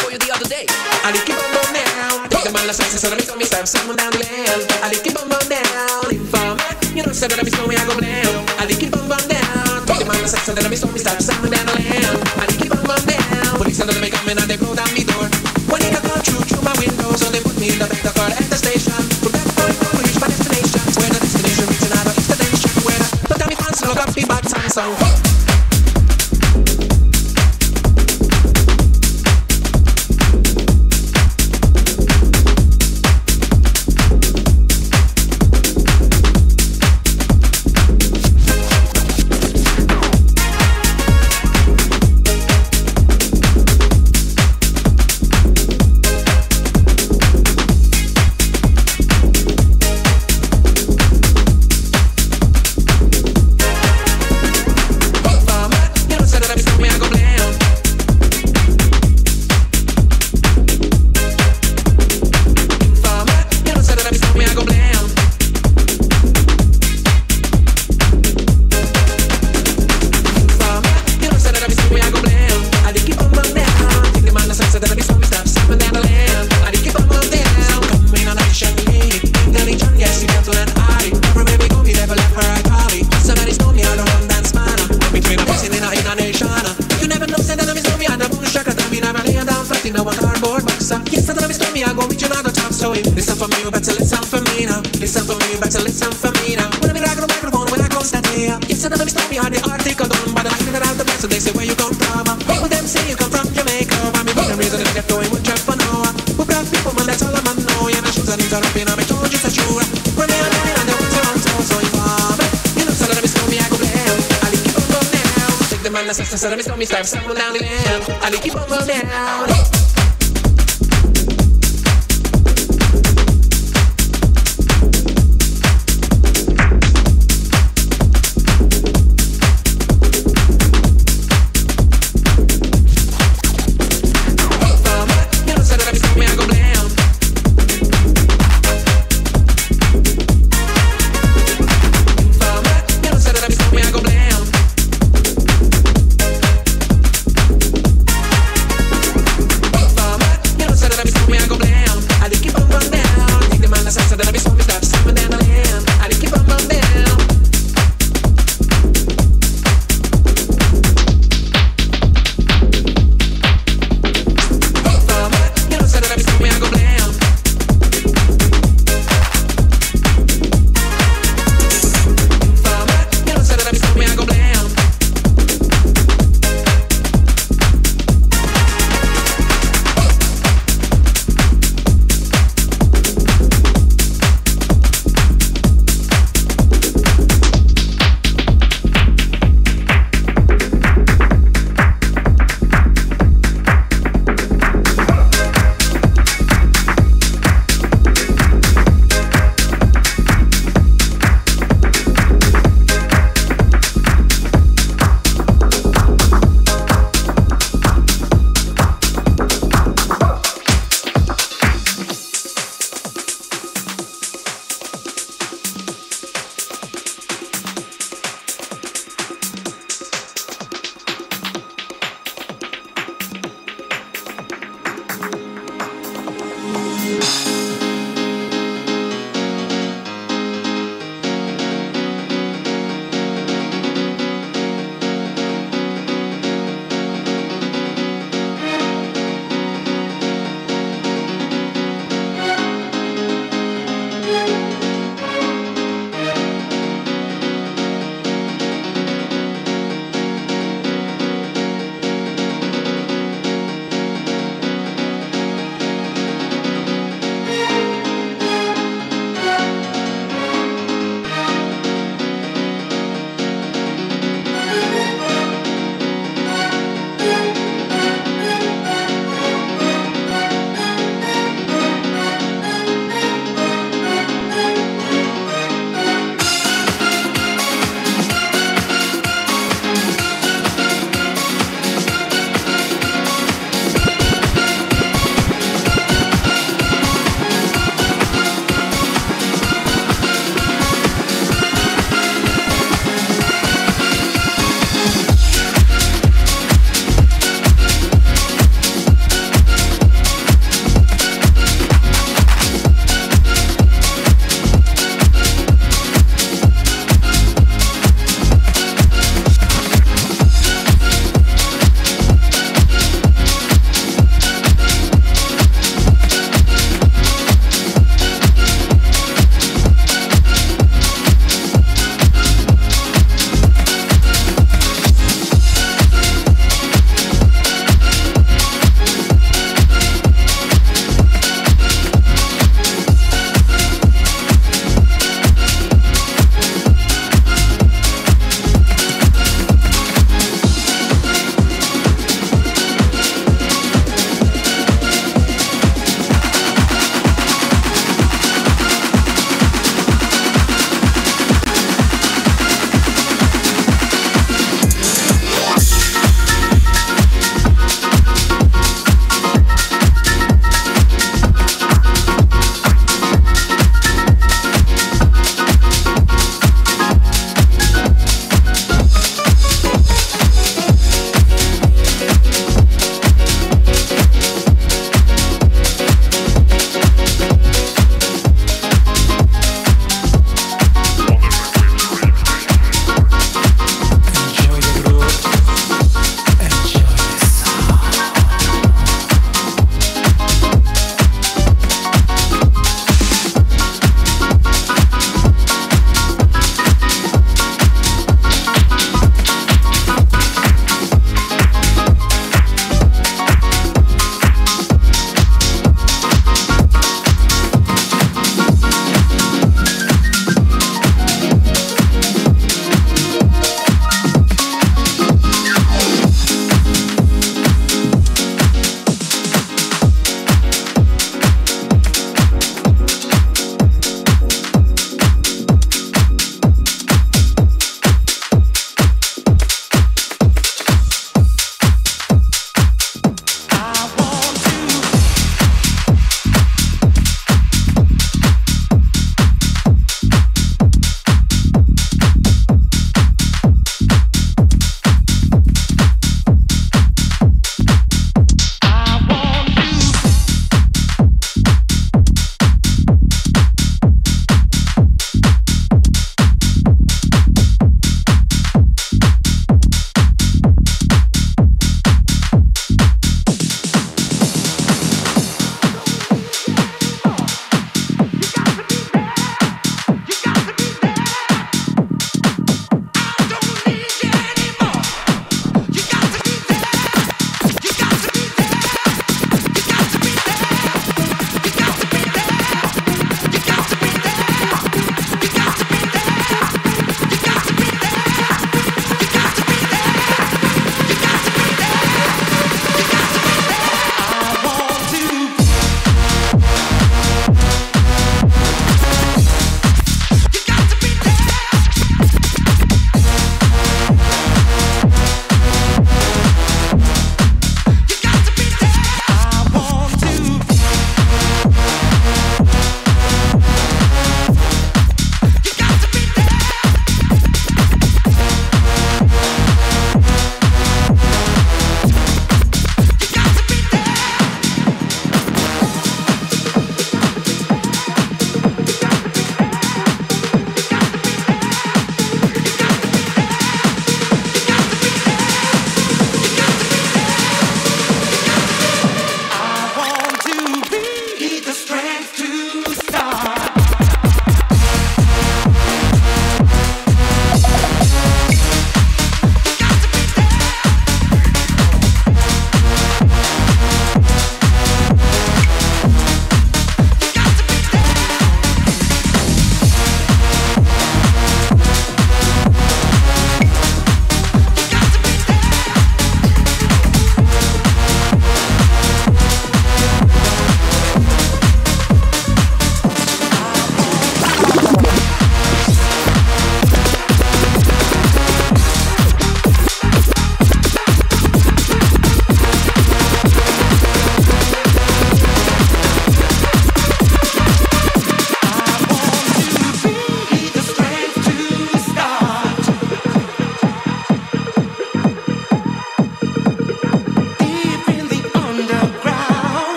for you the other day. I lick it bum bum down. Take the man last night, so me tell me stab someone down the lane. I lick it bum bum down. Informer, you know said that I miss me I go blame. I lick it bum bum down. Take the man last night, so that I miss me stab someone down the lane. I lick it bum bum down. Police said that they come in and they blow down me door. When they come through through my window, so they put me in the back of the car at the station. From that point to reach my destination. Where the destination reaches, I don't extension. Where the, but tell me fans, look up, be back, time so.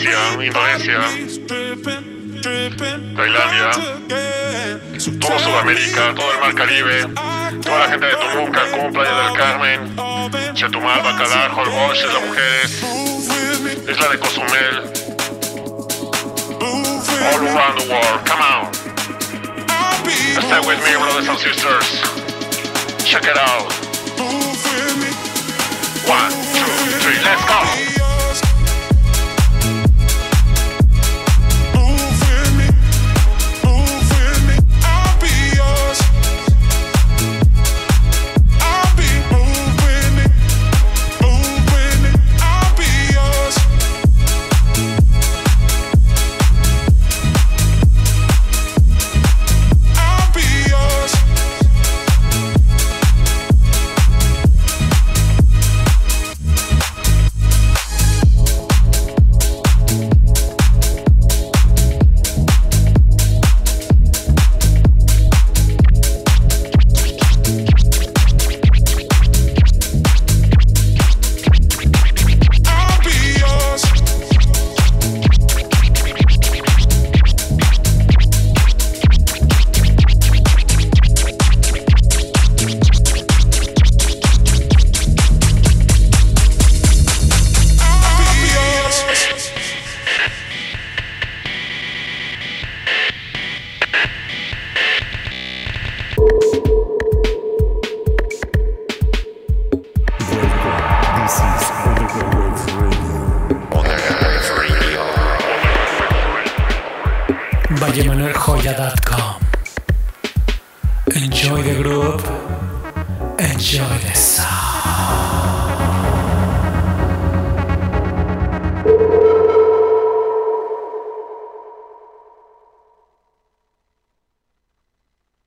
Indonesia, Tailandia, todo Sudamérica, todo el Mar Caribe, toda la gente de Tulum, Cancún, del Carmen, Chetumal, Bacalar, Holbox, Las Mujeres, Isla de Cozumel, all around the world, come on. Stay with me, brothers and sisters. Check it out. One, two, three, let's go.